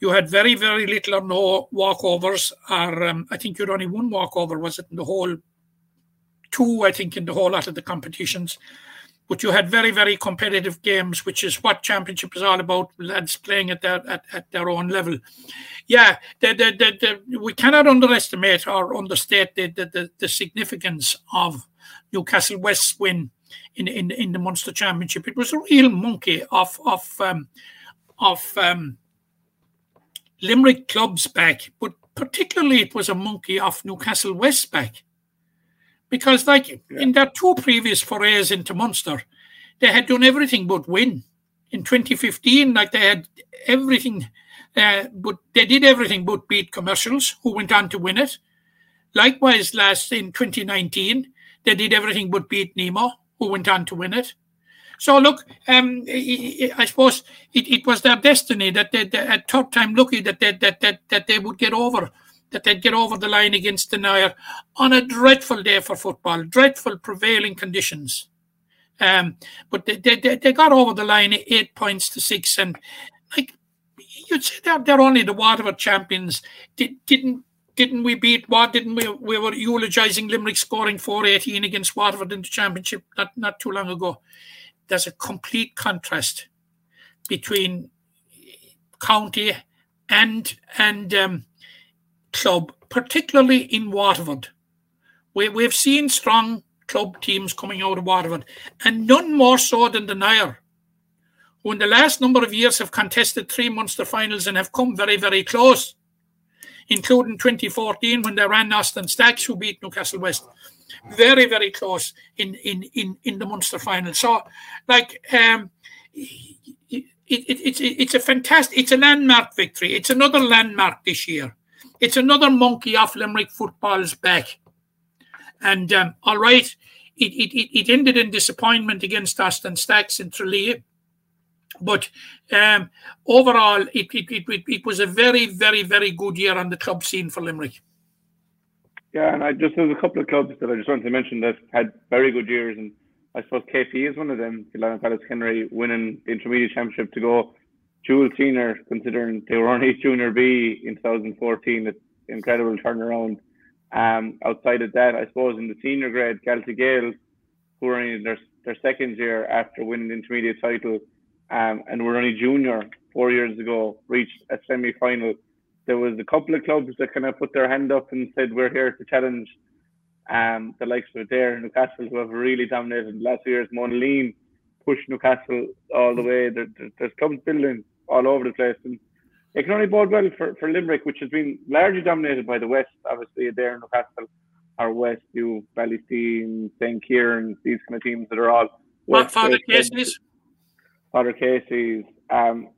you had very, very little or no walkovers. Or um, I think you had only one walkover, was it in the whole two? I think in the whole lot of the competitions. But you had very, very competitive games, which is what championship is all about. Lads playing at their at, at their own level. Yeah, the, the, the, we cannot underestimate or understate the, the, the, significance of Newcastle West's win in, in in the Munster Championship. It was a real monkey of of um, of um, Limerick clubs back, but particularly it was a monkey off Newcastle West back. Because, like yeah. in their two previous forays into Munster, they had done everything but win. In 2015, like they had everything, uh, but they did everything but beat commercials, who went on to win it. Likewise, last in 2019, they did everything but beat Nemo, who went on to win it. So look, um, I suppose it, it was their destiny that they, they at third time lucky that they, that, that, that they would get over, that they'd get over the line against Nire on a dreadful day for football, dreadful prevailing conditions. Um, but they, they, they got over the line eight points to six, and like you'd say they're, they're only the Waterford champions. Did, didn't didn't we beat what didn't we we were eulogizing Limerick scoring 418 against Waterford in the championship not not too long ago there's a complete contrast between county and and um, club, particularly in Waterford. We, we've seen strong club teams coming out of Waterford, and none more so than the Nire, who in the last number of years have contested three Munster finals and have come very, very close, including 2014 when they ran Austin Stacks, who beat Newcastle West very very close in in in in the Munster final. So like um, it, it, it's it's a fantastic it's a landmark victory. It's another landmark this year. It's another monkey off Limerick football's back. And um, all right, it, it, it ended in disappointment against Austin Stacks in Tralee. But um, overall, it, it, it, it was a very, very, very good year on the club scene for Limerick. Yeah, and I just there's a couple of clubs that I just wanted to mention that had very good years, and I suppose KP is one of them. Kildimo-Pallaskenry winning the intermediate championship to go dual senior, considering they were only junior B in 2014. It's incredible turnaround. Um, outside of that, I suppose in the senior grade, Galtee Gaels, who were in their their second year after winning the intermediate title, um, and were only junior four years ago, reached a semi final there was a couple of clubs that kind of put their hand up and said we're here to challenge um, the likes of Adare Newcastle who have really dominated in the last few years. Monaleen pushed Newcastle all the way. There, there, there's clubs building all over the place, and it can only bode well for, for Limerick, which has been largely dominated by the West. Obviously, Adare Newcastle are West, you Ballysteen, St Kieran, these kind of teams that are all. What Father Casey's? Father Casey's. Um,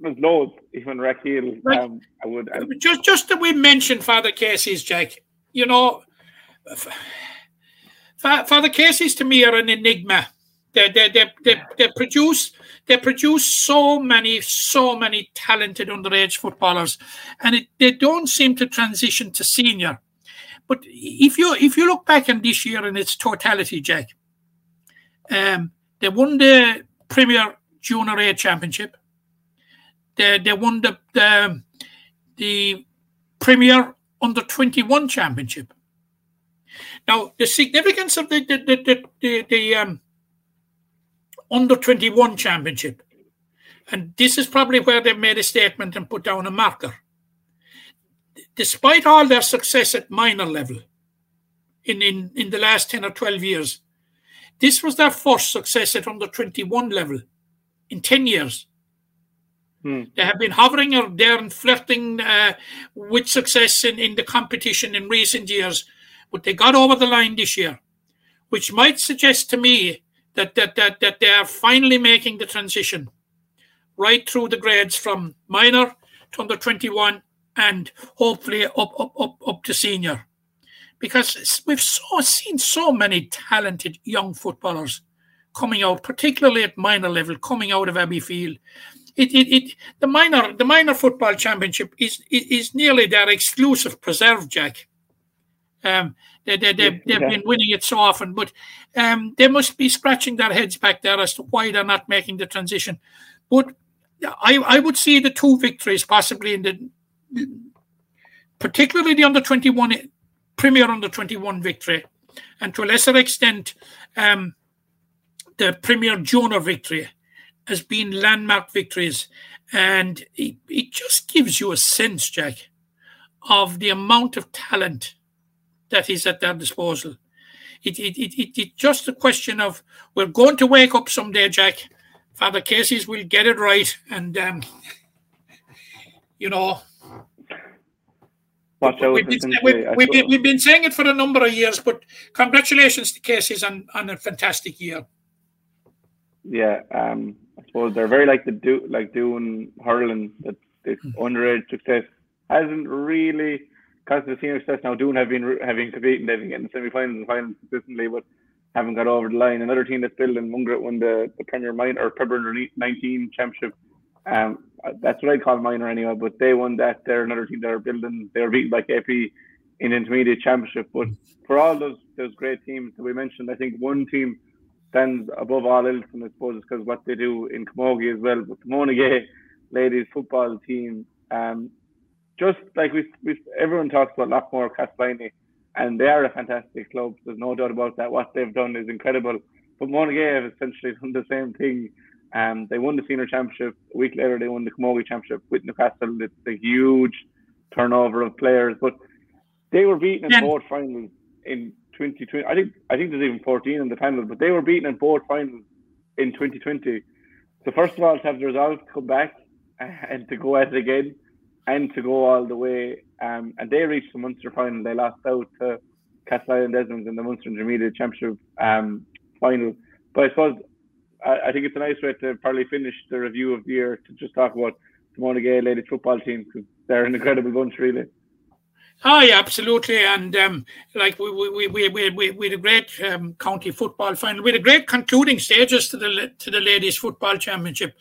there's loads, even. Right. Um, I would I, just just that we mentioned Father Casey's, Jack. You know, Father Casey's to me are an enigma. They they they they, they produce they produce so many so many talented underage footballers, and it, they don't seem to transition to senior. But if you if you look back on this year in its totality, Jack, um, they won the Premier Junior A Championship they, they won the, the, the Premier Under 21 Championship. Now, the significance of the the the, the, the, the um, under 21 championship, and this is probably where they've made a statement and put down a marker. Despite all their success at minor level in, in, in the last 10 or 12 years, this was their first success at under 21 level in 10 years. Hmm. They have been hovering or there and flirting uh, with success in, in the competition in recent years, but they got over the line this year, which might suggest to me that that that, that they are finally making the transition right through the grades from minor to under 21 and hopefully up up up, up to senior. Because we've so, seen so many talented young footballers coming out particularly at minor level coming out of Abbeyfeale it, it, it the minor the minor football championship is is, is nearly their exclusive preserve jack. Um, they, they, they, they've Yeah. been winning it so often, but um, they must be scratching their heads back there as to why they're not making the transition. But I, I would see the two victories possibly in the, particularly the under 21, Premier under 21 victory, and to a lesser extent, um, the Premier Junior victory has been landmark victories. And it, it just gives you a sense, Jack, of the amount of talent that is at their disposal. It, it, it, it, it's just a question of we're going to wake up someday, Jack. Father Casey's will get it right. And, um, you know, Watch out. we've been, we've, we've, been, we've been saying it for a number of years, but congratulations to Casey's on, on a fantastic year. yeah, um, I suppose they're very like the do like doing hurling that this Hmm. underage success hasn't really the senior success now doing have been having competing, they've been getting semi-finals and finals consistently, but haven't got over the line. Another team that's building Mungret won the, the Premier Minor or Premier 19 championship. Um, that's what I call minor anyway, but they won that. They're another team that are building. They were beaten by KP in intermediate championship. But for all those those great teams that we mentioned, I think one team stands above all else, and I suppose it's because what they do in Camogie as well. But the Monagea ladies football team, um, just like we, we everyone talks about Loughmore, Castleiney, and they are a fantastic club. There's no doubt about that. What they've done is incredible. But Monagea have essentially done the same thing. Um, they won the senior championship. A week later, they won the Camogie championship with Newcastle. It's a huge turnover of players, but they were beaten in Yeah. both finals in 2020. I think I think there's even 14 in the final, but they were beaten in both finals in 2020. So first of all, to have the resolve to come back and to go at it again, and to go all the way. Um, and they reached the Munster final. They lost out to Castleisland Desmond in the Munster Intermediate Championship um, final. But I suppose I, I think it's a nice way to probably finish the review of the year to just talk about the Monagea ladies football team because they're an incredible bunch, really. Oh absolutely, and um, like we we we we we we had a great um, county football final. We had a great concluding stages to the to the ladies football championship,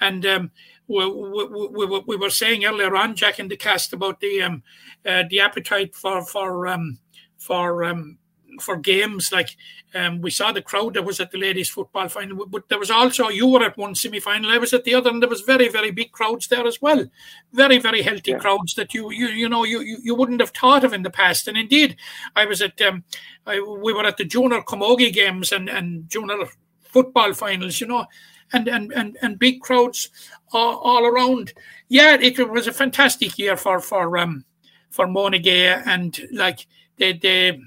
and um, we, we, we, we- we were saying earlier on, Jack in the cast about the um, uh, the appetite for for um, for um, for games. Like um, we saw the crowd that was at the ladies football final, but there was also you were at one semi final, I was at the other, and there was very very big crowds there as well very very healthy Yeah. crowds that you you you know you, you you wouldn't have thought of in the past and indeed i was at um I, we were at the junior camogie games and and junior football finals you know and and and, and big crowds all, all around yeah it was a fantastic year for for um for Monagea and like they they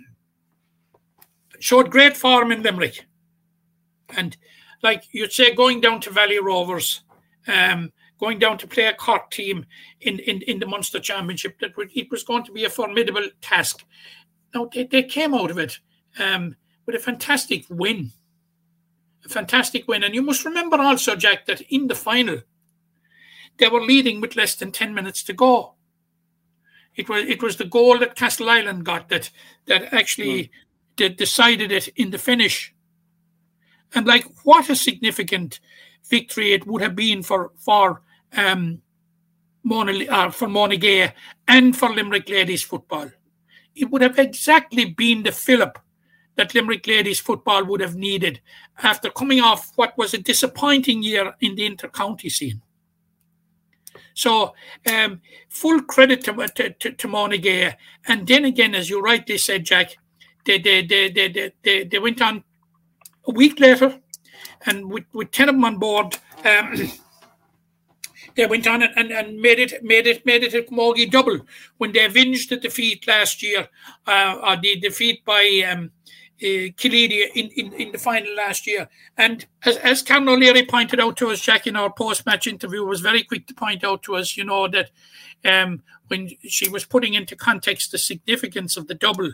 showed great form in limerick and like you'd say going down to valley rovers um going down to play a Cork team in, in, in the Munster Championship, that it was going to be a formidable task. Now, they, they came out of it um, with a fantastic win. Fantastic win. And you must remember also, Jack, that in the final, they were leading with less than 10 minutes to go. It was it was the goal that Castleisland got that that actually de- decided it in the finish. And like what a significant victory it would have been for for um, Mona, uh, for Monagea and for Limerick ladies football. It would have exactly been the fillip that Limerick ladies football would have needed after coming off what was a disappointing year in the inter-county scene. So, um, full credit to, to, to, to. And then again, as you rightly said, Jack, they they they they they, they, went on a week later, and with, with ten of them on board. Um, they went on and, and, and made it made it made it a Camogie double when they avenged the defeat last year, uh, or the defeat by um, uh, in, in, in the final last year. And as, as Karen O'Leary pointed out to us, Jack, in our post match interview, was very quick to point out to us, you know, that um, when she was putting into context the significance of the double,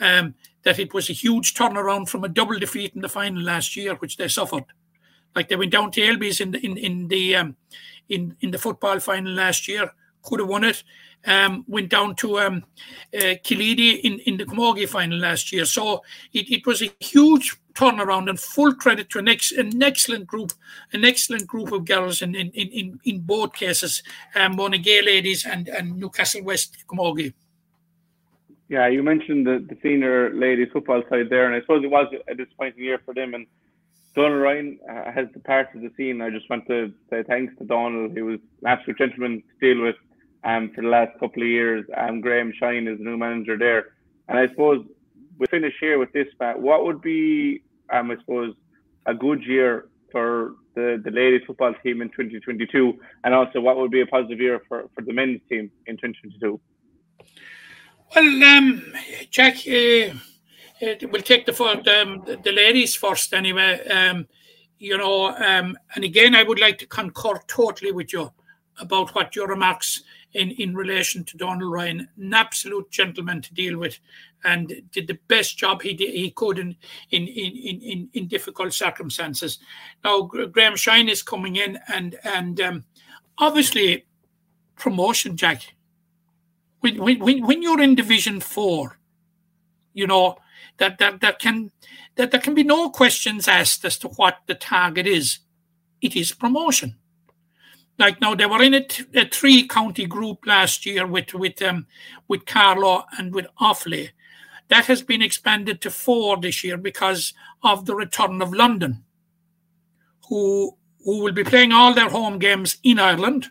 um, that it was a huge turnaround from a double defeat in the final last year, which they suffered. Like they went down to Ailbe's in the in in the um, in in the football final last year, could have won it. Um, went down to um, uh, Killeedy in, in the Camogie final last year. So it, it was a huge turnaround and full credit to an, ex, an excellent group, an excellent group of girls in in, in, in both cases, um, Monagea ladies and, and Newcastle West Camogie. Yeah, you mentioned the, the senior ladies football side there, and I suppose it was a disappointing year for them. And Donald Ryan uh, has departed the scene. I just want to say thanks to Donald. He was an absolute gentleman to deal with um, for the last couple of years. Um, Graham Shine is the new manager there. And I suppose we finish here with this, Matt. What would be, um, I suppose, a good year for the, the ladies football team in 2022? And also, what would be a positive year for, for the men's team in 2022? Well, um, Jack, uh, uh, we'll take the, um, the ladies first anyway. Um, you know, um, and again, I would like to concur totally with you about what your remarks in, in relation to Donald Ryan. An absolute gentleman to deal with and did the best job he did, he could in in, in, in, in difficult circumstances. Now, Graham Shine is coming in and, and um, obviously promotion, Jack. When, when, when you're in Division 4, you know, that, that, that can that there can be no questions asked as to what the target is. It is promotion like now they were in a, a three county group last year with with um with Carlow and with Offaly. That has been expanded to four this year because of the return of London, who who will be playing all their home games in Ireland,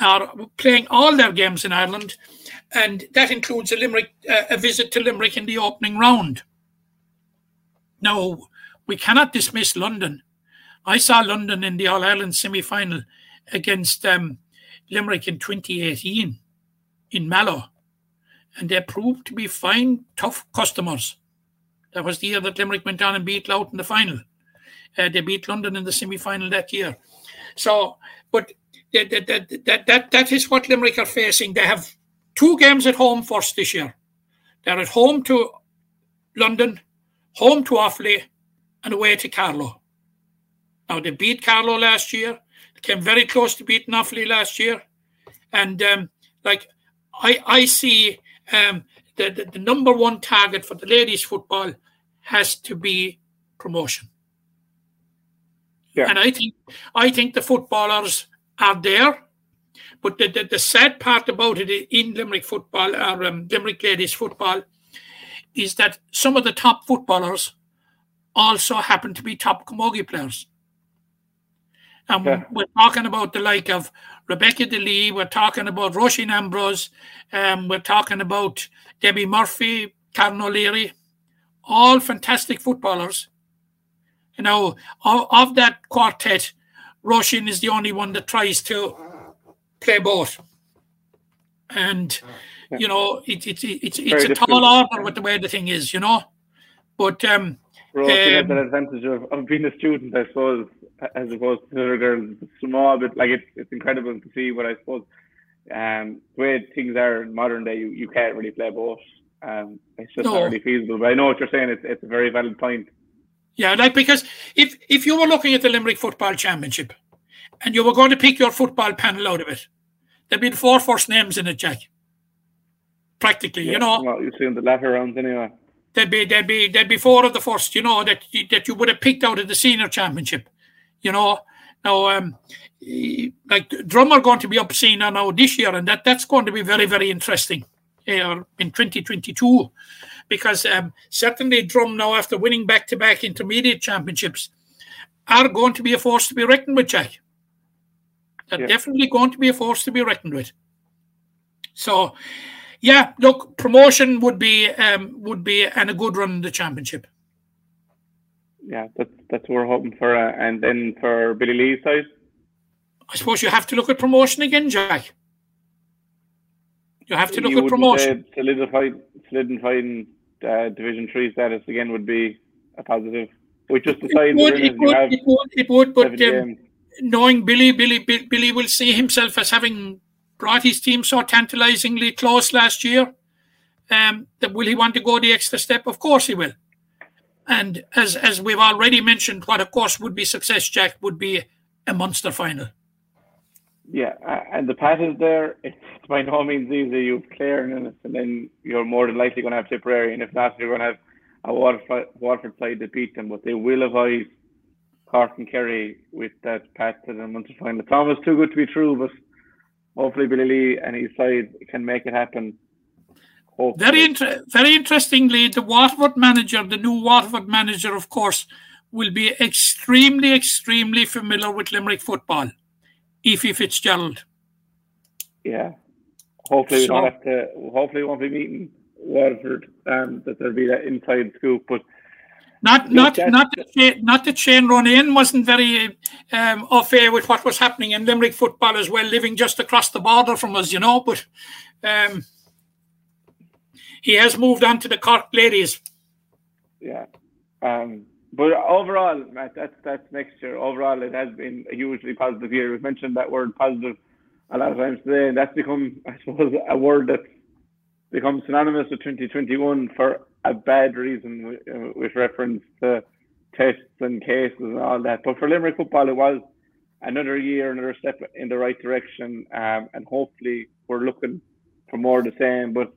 are playing all their games in Ireland, and that includes a Limerick uh, a visit to Limerick in the opening round. Now we cannot dismiss London. I saw London in the All Ireland semi final against um, Limerick in 2018 in Mallow. And they proved to be fine, tough customers. That was the year that Limerick went on and beat Louth in the final. Uh, they beat London in the semi final that year. So, but that, that, that, that, that is what Limerick are facing. They have two games at home first this year. They're at home to London, home to Offaly, and away to Carlow. Now, they beat Carlow last year came very close to beating Offaly last year, and um, like I I see um, the, the the number one target for the ladies football has to be promotion. Yeah. And I think I think the footballers are there, but the, the, the sad part about it in Limerick football or um, Limerick ladies football is that some of the top footballers also happen to be top camogie players. And yeah. we're talking about the like of Rebecca DeLee, we're talking about Roisin Ambrose, um, we're talking about Debbie Murphy, Karen O'Leary, all fantastic footballers. You know, of, of that quartet, Roisin is the only one that tries to play both. And, yeah. you know, it, it, it, it's, it's a tall order with the way the thing is, you know. But um, Roisin um, has an advantage of, of being a student, I suppose as opposed to the other girls. Small bit like it's it's incredible to see, but I suppose um, the way things are in modern day, you, you can't really play both. Um, it's just no. not really feasible. But I know what you're saying. It's it's a very valid point. Yeah, like because if if you were looking at the Limerick Football Championship, and you were going to pick your football panel out of it, there'd be four first names in it, Jack. Practically, yeah, you know. Well, you see in the latter rounds anyway. There'd be there'd be there'd be four of the first, you know, that that you would have picked out of the senior championship you know. Now, um, like Drum are going to be up seeing now this year, and that that's going to be very very interesting uh, in 2022, because um, certainly Drum now after winning back to back intermediate championships are going to be a force to be reckoned with, Jack. They're yeah. definitely going to be a force to be reckoned with. So, yeah, look, promotion would be um, would be and a good run in the championship. Yeah, that's that's what we're hoping for. Uh, and then for Billy Lee's side, I suppose you have to look at promotion again, Jack. You have to look you at promotion. solidifying solidifying uh, Division Three status again would be a positive. With just It would, it would, it would, it would, but um, knowing Billy, Billy, Billy, Billy will see himself as having brought his team so tantalisingly close last year. Um, that will he want to go the extra step? Of course he will. And as as we've already mentioned, what of course would be success, Jack, would be a Munster final. Yeah, and the path is there. It's by no means easy. You've Clare and then you're more than likely going to have Tipperary, and if not, you're going to have a Waterford, Waterford side that beat them. But they will avoid Cork and Kerry with that pat to the Munster final. It's almost too good to be true, but hopefully Billy Lee and his side can make it happen. Very inter- very interestingly, the Waterford manager, the new Waterford manager, of course, will be extremely, extremely familiar with Limerick football. Ephie Fitzgerald. Yeah. Hopefully we don't have to. Hopefully we won't be meeting Waterford. Um, that there'll be that inside scoop, but Not not not that not that Shane Ronayne wasn't very um, au fait with what was happening in Limerick football as well, living just across the border from us, you know. But um, he has moved on to the Cork ladies. Yeah. Um, but overall, Matt, that's that's next year. Overall, it has been a hugely positive year. We've mentioned that word positive a lot of times today, and that's become, I suppose, a word that's become synonymous with 2021 for a bad reason, with, uh, with reference to tests and cases and all that. But for Limerick football, it was another year, another step in the right direction, um, and hopefully we're looking for more of the same. But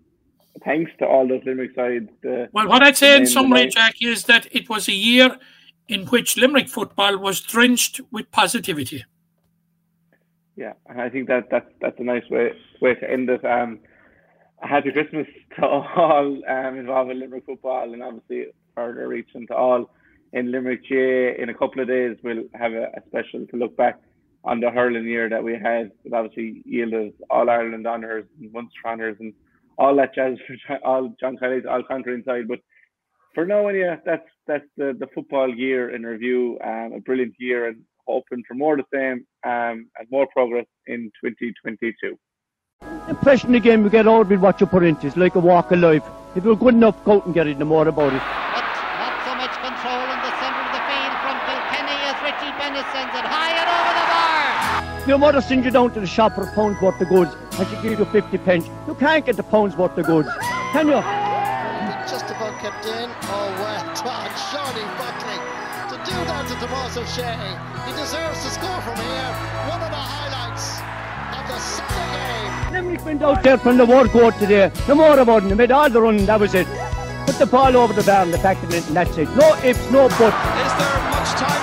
thanks to all those Limerick sides, Well, what I'd say in summary. Jack, is that it was a year in which Limerick football was drenched with positivity. Yeah, and I think that that's that's a nice way way to end it. Um, happy Christmas to all um, involved in Limerick football, and obviously further reaching to all in Limerick GA. In a couple of days, we'll have a, a special to look back on the hurling year that we had. It obviously yielded All Ireland honours and Munster honours and all that jazz for all John Kelly's all country inside. But for now, yeah, that's that's the, the football year in review. Um, a brilliant year, and hoping for more of the same um, and more progress in 2022. Impression game you get out with what you put into it. It's like a walk of life. If you're good enough, go out and get it, no more about it. But not so much control in the centre of the field from Kilkenny as Richie Bennett sends it high and over the bar. Your mother sends you down to the shop for a pound's worth of goods and she gives you 50 pence. You can't get the pound's worth of goods, can you? just about kept in. Oh, well done, Seanie Buckley. To do that to Tomas O'Shea, he deserves to score from here. One of the highlights of the Sunday game. Limerick went out there from the word go today. No more about it. They made all the running, that was it. Put the ball over the bar and the back of it, and that's it. No ifs, no buts. Is there much time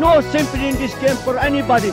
no sympathy in this game for anybody.